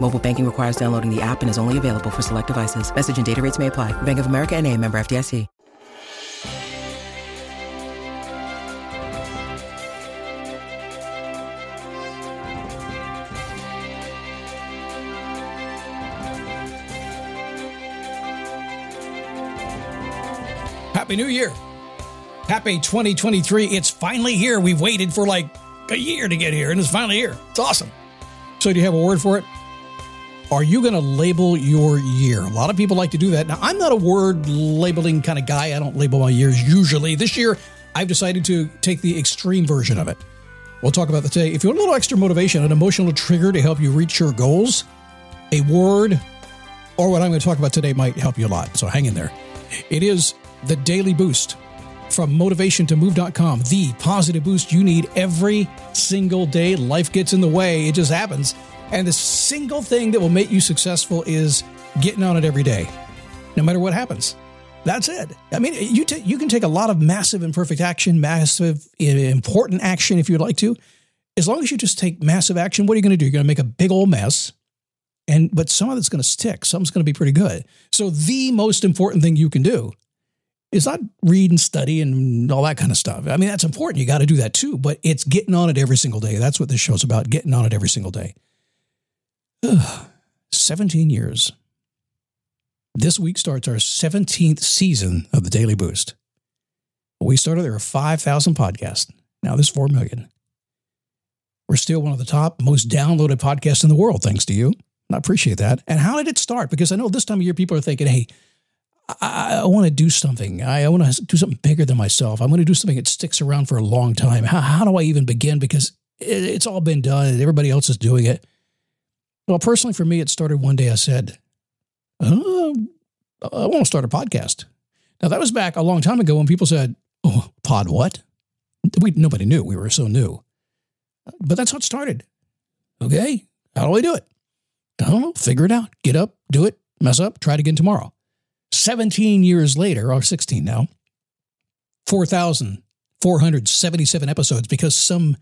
Mobile banking requires downloading the app and is only available for select devices. Message and data rates may apply. Bank of America and a member FDIC. Happy New Year. Happy 2023. It's finally here. We've waited for like a year to get here, and it's finally here. It's awesome. So, do you have a word for it? Are you going to label your year? A lot of people like to do that. Now, I'm not a word labeling kind of guy. I don't label my years usually. This year, I've decided to take the extreme version of it. We'll talk about that today. If you want a little extra motivation, an emotional trigger to help you reach your goals, a word, or what I'm going to talk about today might help you a lot. So, hang in there. It is the Daily Boost from motivationtomove.com, the positive boost you need every single day. Life gets in the way, it just happens. And the single thing that will make you successful is getting on it every day, no matter what happens. That's it. I mean, you t- you can take a lot of massive imperfect action, massive eh, important action if you'd like to. As long as you just take massive action, what are you going to do? You're going to make a big old mess, and but some of it's going to stick. Some's going to be pretty good. So the most important thing you can do is not read and study and all that kind of stuff. I mean, that's important. You got to do that too, but it's getting on it every single day. That's what this show's about, getting on it every single day. Ugh, 17 years. This week starts our 17th season of the Daily Boost. We started, there were 5,000 podcasts. Now there's 4 million. We're still one of the top, most downloaded podcasts in the world, thanks to you. I appreciate that. And how did it start? Because I know this time of year, people are thinking, hey, I, I want to do something. I, I want to do something bigger than myself. I'm going to do something that sticks around for a long time. How, how do I even begin? Because it, it's all been done. Everybody else is doing it. Well, personally, for me, it started one day. I said, oh, I want to start a podcast. Now, that was back a long time ago when people said, oh, pod what? We, nobody knew. We were so new. But that's how it started. Okay. How do I do it? I don't know. Figure it out. Get up, do it, mess up, try it again tomorrow. 17 years later, or 16 now, 4,477 episodes because some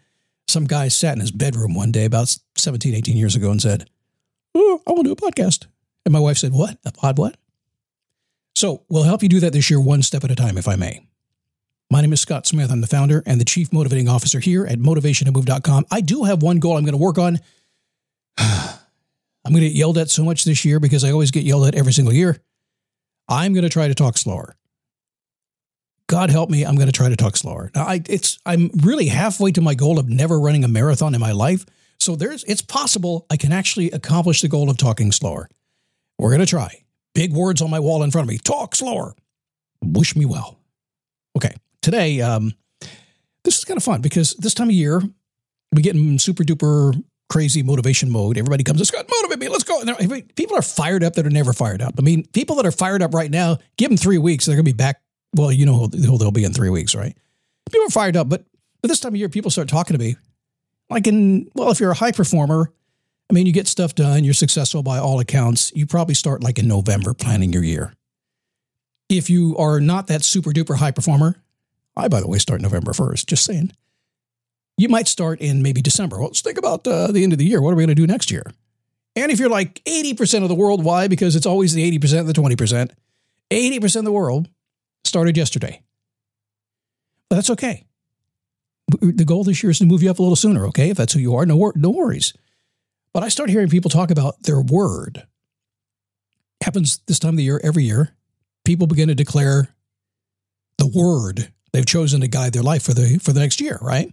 some guy sat in his bedroom one day about 17, 18 years ago and said, Oh, I want to do a podcast. And my wife said, What? A pod what? So we'll help you do that this year, one step at a time, if I may. My name is Scott Smith. I'm the founder and the chief motivating officer here at motivationtomove.com. I do have one goal I'm going to work on. I'm going to get yelled at so much this year because I always get yelled at every single year. I'm going to try to talk slower. God help me, I'm going to try to talk slower. Now, I, it's I'm really halfway to my goal of never running a marathon in my life. So there's it's possible I can actually accomplish the goal of talking slower. We're going to try. Big words on my wall in front of me. Talk slower. Wish me well. Okay, today um, this is kind of fun because this time of year we get in super duper crazy motivation mode. Everybody comes, let's motivate me, let's go. People are fired up that are never fired up. I mean, people that are fired up right now, give them three weeks, they're going to be back. Well, you know who they'll be in three weeks, right? People are fired up, but but this time of year, people start talking to me. Like in, well, if you're a high performer, I mean, you get stuff done, you're successful by all accounts. You probably start like in November planning your year. If you are not that super duper high performer, I, by the way, start November 1st, just saying you might start in maybe December. Well, let's think about uh, the end of the year. What are we going to do next year? And if you're like 80% of the world, why? Because it's always the 80%, the 20%. 80% of the world started yesterday. But that's okay. The goal this year is to move you up a little sooner, okay? If that's who you are, no, no worries. But I start hearing people talk about their word. Happens this time of the year, every year. People begin to declare the word they've chosen to guide their life for the for the next year, right?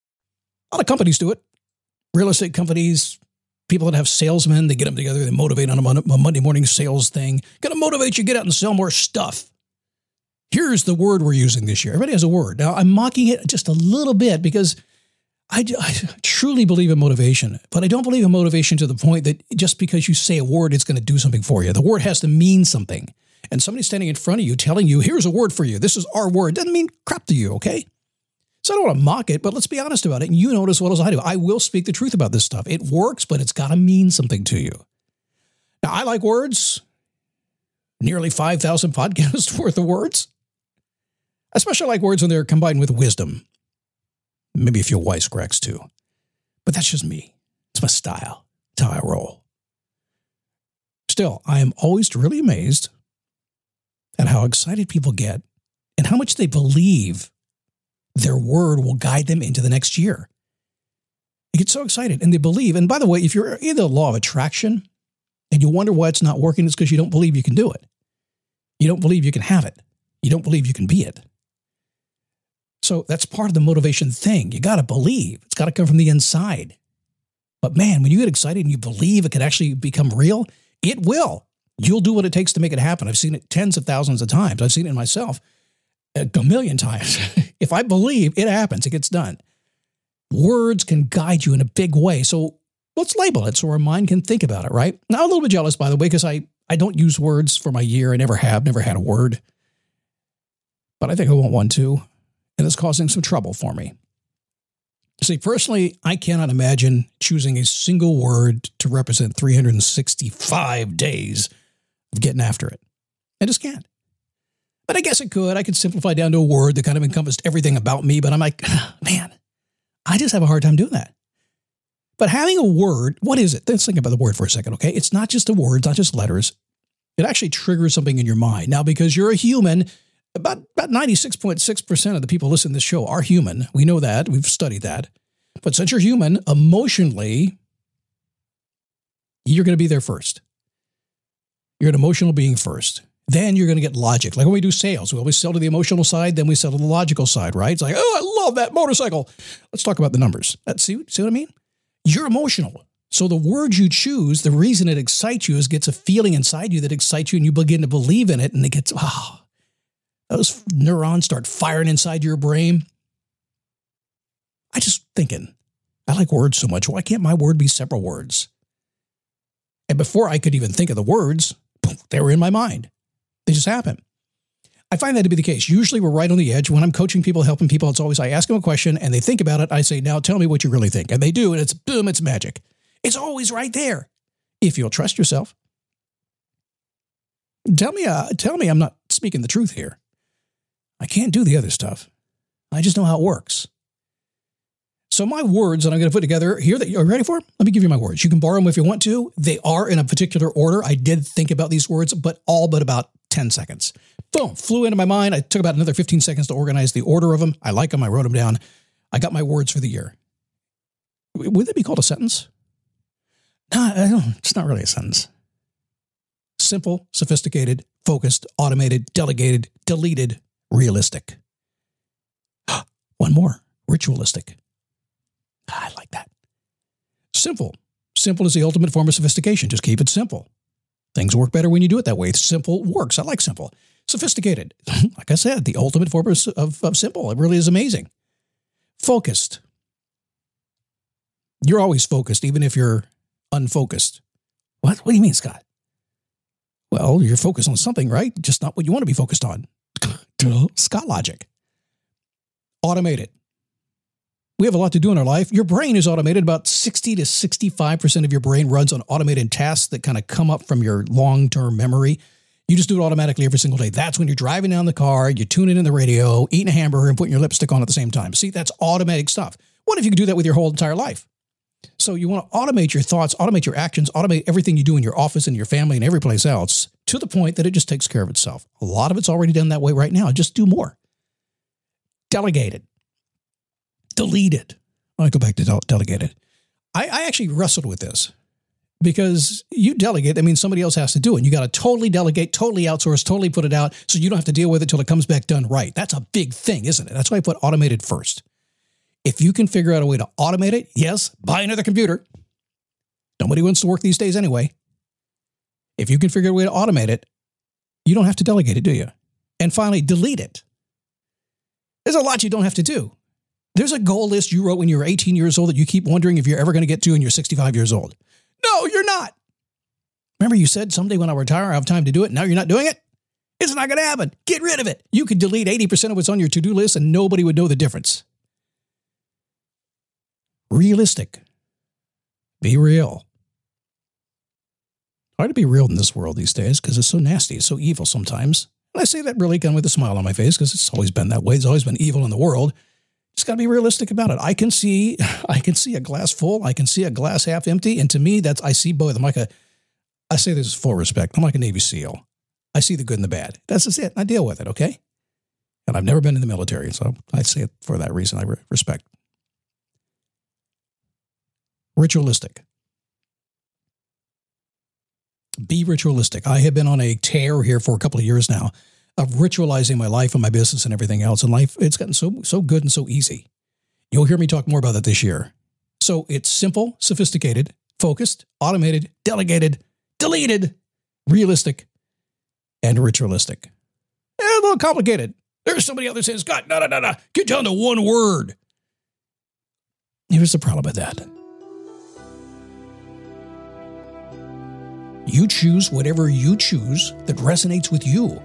A lot of companies do it. Real estate companies, people that have salesmen, they get them together, they motivate on a Monday morning sales thing. To motivate you, get out and sell more stuff. Here's the word we're using this year. Everybody has a word. Now, I'm mocking it just a little bit because I, I, truly believe in motivation, but I don't believe in motivation to the point that just because you say a word, it's going to do something for you. The word has to mean something. And somebody standing in front of you telling you, here's a word for you, this is our word, doesn't mean crap to you, okay? So I don't want to mock it, but let's be honest about it. And you know it as well as I do. I will speak the truth about this stuff. It works, but it's got to mean something to you. Now, I like words, nearly 5,000 podcasts worth of words. I especially like words when they're combined with wisdom. Maybe a few wisecracks too. But that's just me. It's my style. It's how I roll. Still, I am always really amazed at how excited people get and how much they believe their word will guide them into the next year. They get so excited and they believe. And by the way, if you're in the law of attraction and you wonder why it's not working, it's because you don't believe you can do it. You don't believe you can have it. You don't believe you can be it. So that's part of the motivation thing. You got to believe. It's got to come from the inside. But man, when you get excited and you believe it could actually become real, it will. You'll do what it takes to make it happen. I've seen it tens of thousands of times. I've seen it myself a million times. if I believe it happens, it gets done. Words can guide you in a big way. So let's label it so our mind can think about it, right? Now, I'm a little bit jealous, by the way, because I, I don't use words for my year. I never have, never had a word. But I think I want one too. And it's causing some trouble for me. See, personally, I cannot imagine choosing a single word to represent 365 days of getting after it. I just can't. But I guess it could. I could simplify down to a word that kind of encompassed everything about me. But I'm like, man, I just have a hard time doing that. But having a word, what is it? Let's think about the word for a second, okay? It's not just a word, it's not just letters. It actually triggers something in your mind. Now, because you're a human, about, about 96.6% of the people listening to this show are human. We know that. We've studied that. But since you're human, emotionally, you're going to be there first. You're an emotional being first. Then you're going to get logic. Like when we do sales, we always sell to the emotional side, then we sell to the logical side, right? It's like, oh, I love that motorcycle. Let's talk about the numbers. That, see, see what I mean? You're emotional. So the word you choose, the reason it excites you is gets a feeling inside you that excites you and you begin to believe in it and it gets, oh, those neurons start firing inside your brain. I just thinking, I like words so much. Why can't my word be several words? And before I could even think of the words, they were in my mind. They just happen. I find that to be the case. Usually we're right on the edge. When I'm coaching people, helping people, it's always I ask them a question and they think about it. I say, now tell me what you really think. And they do. And it's boom, it's magic. It's always right there. If you'll trust yourself. Tell me, uh, tell me I'm not speaking the truth here. I can't do the other stuff. I just know how it works. So my words that I'm going to put together here that you're ready for, let me give you my words. You can borrow them if you want to. They are in a particular order. I did think about these words, but all but about 10 seconds. Boom, flew into my mind. I took about another 15 seconds to organize the order of them. I like them. I wrote them down. I got my words for the year. Would that be called a sentence? No, it's not really a sentence. Simple, sophisticated, focused, automated, delegated, deleted, realistic. One more ritualistic. I like that. Simple. Simple is the ultimate form of sophistication. Just keep it simple. Things work better when you do it that way. Simple works. I like simple. Sophisticated. like I said, the ultimate form of, of, of simple. It really is amazing. Focused. You're always focused, even if you're unfocused. What? What do you mean, Scott? Well, you're focused on something, right? Just not what you want to be focused on. Scott logic. Automated we have a lot to do in our life. Your brain is automated. About 60 to 65% of your brain runs on automated tasks that kind of come up from your long term memory. You just do it automatically every single day. That's when you're driving down the car, you tune in the radio, eating a hamburger, and putting your lipstick on at the same time. See, that's automatic stuff. What if you could do that with your whole entire life? So you want to automate your thoughts, automate your actions, automate everything you do in your office and your family and every place else to the point that it just takes care of itself. A lot of it's already done that way right now. Just do more. Delegate it. Delete it. I go back to del- delegate it. I, I actually wrestled with this because you delegate, that means somebody else has to do it. And You got to totally delegate, totally outsource, totally put it out so you don't have to deal with it till it comes back done right. That's a big thing, isn't it? That's why I put automated first. If you can figure out a way to automate it, yes, buy another computer. Nobody wants to work these days anyway. If you can figure out a way to automate it, you don't have to delegate it, do you? And finally, delete it. There's a lot you don't have to do. There's a goal list you wrote when you were 18 years old that you keep wondering if you're ever going to get to and you're 65 years old. No, you're not. Remember, you said someday when I retire, I have time to do it. Now you're not doing it? It's not going to happen. Get rid of it. You could delete 80% of what's on your to do list and nobody would know the difference. Realistic. Be real. Hard to be real in this world these days because it's so nasty, it's so evil sometimes. And I say that really kind of with a smile on my face because it's always been that way. It's always been evil in the world. Just got to be realistic about it. I can see, I can see a glass full. I can see a glass half empty, and to me, that's I see both. I'm like a, I say this with full respect. I'm like a Navy SEAL. I see the good and the bad. That's just it. I deal with it. Okay. And I've never been in the military, so I say it for that reason. I re- respect. Ritualistic. Be ritualistic. I have been on a tear here for a couple of years now of ritualizing my life and my business and everything else. And life, it's gotten so so good and so easy. You'll hear me talk more about that this year. So it's simple, sophisticated, focused, automated, delegated, deleted, realistic, and ritualistic. Eh, a little complicated. There's somebody out there saying, Scott, no, no, no, no. Get down to one word. Here's the problem with that. You choose whatever you choose that resonates with you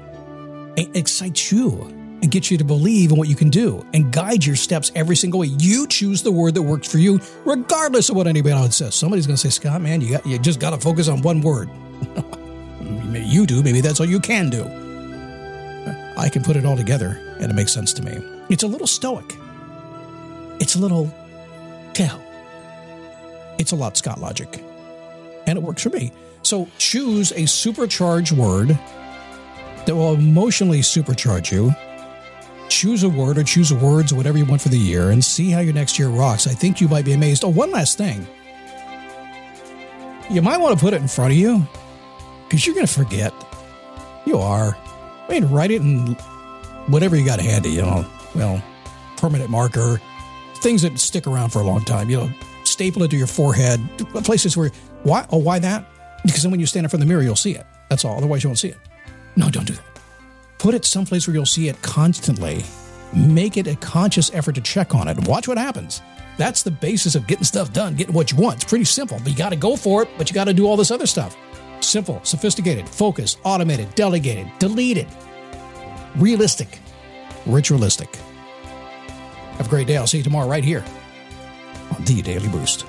excites you and gets you to believe in what you can do and guide your steps every single way. You choose the word that works for you, regardless of what anybody else says. Somebody's going to say, Scott, man, you, got, you just got to focus on one word. maybe you do. Maybe that's all you can do. I can put it all together and it makes sense to me. It's a little stoic. It's a little, yeah, it's a lot Scott logic. And it works for me. So choose a supercharged word that will emotionally supercharge you. Choose a word or choose words whatever you want for the year and see how your next year rocks. I think you might be amazed. Oh, one last thing. You might want to put it in front of you because you're going to forget. You are. I mean, write it in whatever you got handy, you know, well, permanent marker, things that stick around for a long time, you know, staple it to your forehead, places where, why, oh, why that? Because then when you stand in front of the mirror, you'll see it. That's all. Otherwise, you won't see it. No, don't do that. Put it someplace where you'll see it constantly. Make it a conscious effort to check on it. Watch what happens. That's the basis of getting stuff done, getting what you want. It's pretty simple, but you got to go for it, but you got to do all this other stuff. Simple, sophisticated, focused, automated, delegated, deleted, realistic, ritualistic. Have a great day. I'll see you tomorrow right here on The Daily Boost.